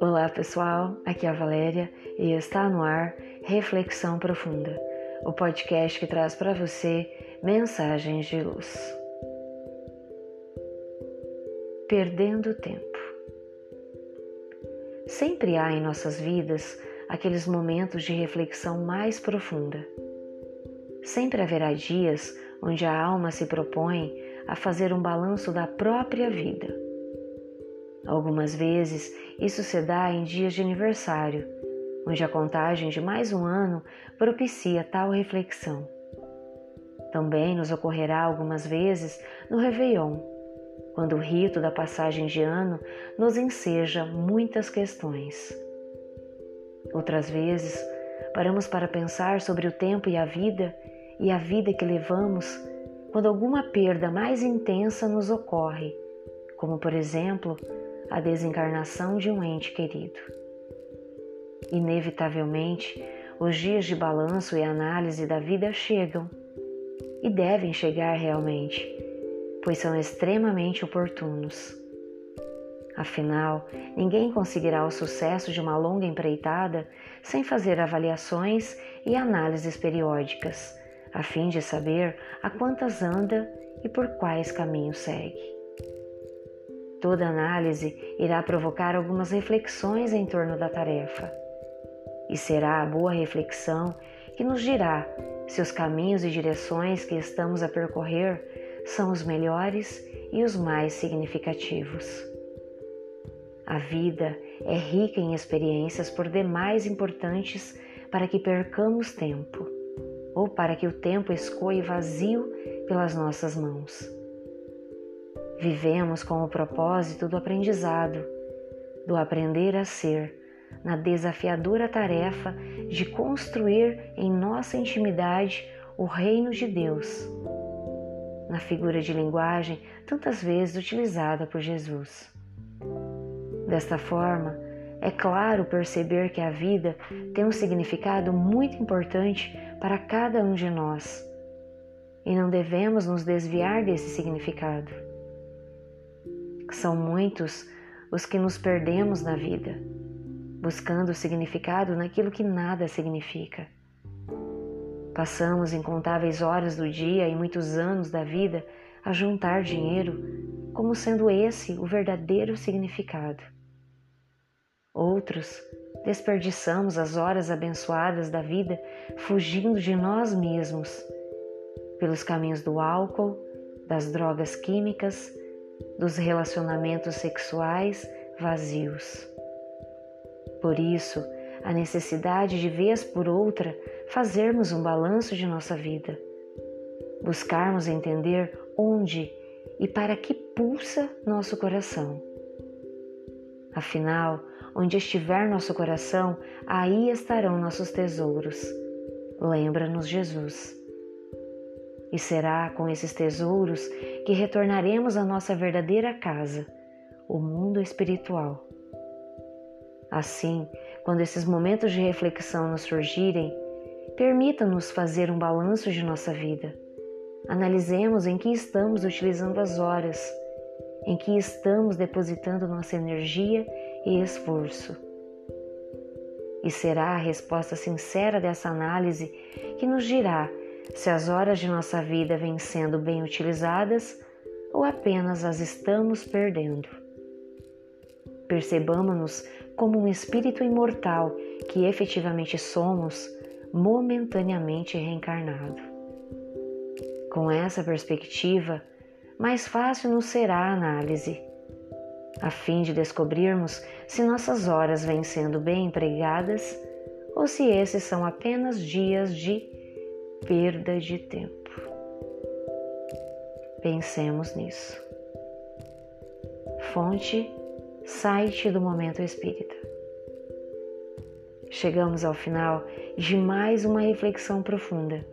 Olá pessoal, aqui é a Valéria e está no ar Reflexão Profunda, o podcast que traz para você mensagens de luz. Perdendo tempo. Sempre há em nossas vidas aqueles momentos de reflexão mais profunda. Sempre haverá dias onde a alma se propõe a fazer um balanço da própria vida Algumas vezes isso se dá em dias de aniversário, onde a contagem de mais um ano propicia tal reflexão. Também nos ocorrerá algumas vezes no Réveillon, quando o rito da passagem de ano nos enseja muitas questões. Outras vezes, paramos para pensar sobre o tempo e a vida e a vida que levamos quando alguma perda mais intensa nos ocorre, como por exemplo a desencarnação de um ente querido. Inevitavelmente, os dias de balanço e análise da vida chegam e devem chegar realmente, pois são extremamente oportunos. Afinal, ninguém conseguirá o sucesso de uma longa empreitada sem fazer avaliações e análises periódicas, a fim de saber a quantas anda e por quais caminhos segue. Toda análise irá provocar algumas reflexões em torno da tarefa. E será a boa reflexão que nos dirá se os caminhos e direções que estamos a percorrer são os melhores e os mais significativos. A vida é rica em experiências por demais importantes para que percamos tempo, ou para que o tempo escoe vazio pelas nossas mãos. Vivemos com o propósito do aprendizado, do aprender a ser, na desafiadora tarefa de construir em nossa intimidade o reino de Deus, na figura de linguagem tantas vezes utilizada por Jesus. Desta forma, é claro perceber que a vida tem um significado muito importante para cada um de nós e não devemos nos desviar desse significado. São muitos os que nos perdemos na vida, buscando significado naquilo que nada significa. Passamos incontáveis horas do dia e muitos anos da vida a juntar dinheiro, como sendo esse o verdadeiro significado. Outros desperdiçamos as horas abençoadas da vida fugindo de nós mesmos, pelos caminhos do álcool, das drogas químicas, dos relacionamentos sexuais vazios. Por isso, a necessidade de vez por outra fazermos um balanço de nossa vida, buscarmos entender onde e para que pulsa nosso coração. Afinal, onde estiver nosso coração, aí estarão nossos tesouros. Lembra-nos Jesus. E será com esses tesouros que retornaremos à nossa verdadeira casa, o mundo espiritual. Assim, quando esses momentos de reflexão nos surgirem, permita-nos fazer um balanço de nossa vida. Analisemos em que estamos utilizando as horas, em que estamos depositando nossa energia e esforço. E será a resposta sincera dessa análise que nos dirá se as horas de nossa vida vêm sendo bem utilizadas ou apenas as estamos perdendo. Percebamos-nos como um espírito imortal que efetivamente somos, momentaneamente reencarnado. Com essa perspectiva, mais fácil nos será a análise, a fim de descobrirmos se nossas horas vêm sendo bem empregadas ou se esses são apenas dias de perda de tempo. Pensemos nisso. Fonte, site do Momento Espírita. Chegamos ao final de mais uma reflexão profunda.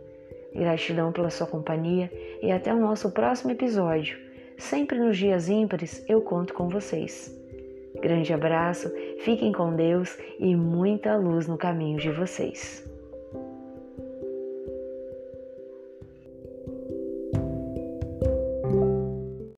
Gratidão pela sua companhia e até o nosso próximo episódio. Sempre nos dias ímpares eu conto com vocês. Grande abraço, fiquem com Deus e muita luz no caminho de vocês.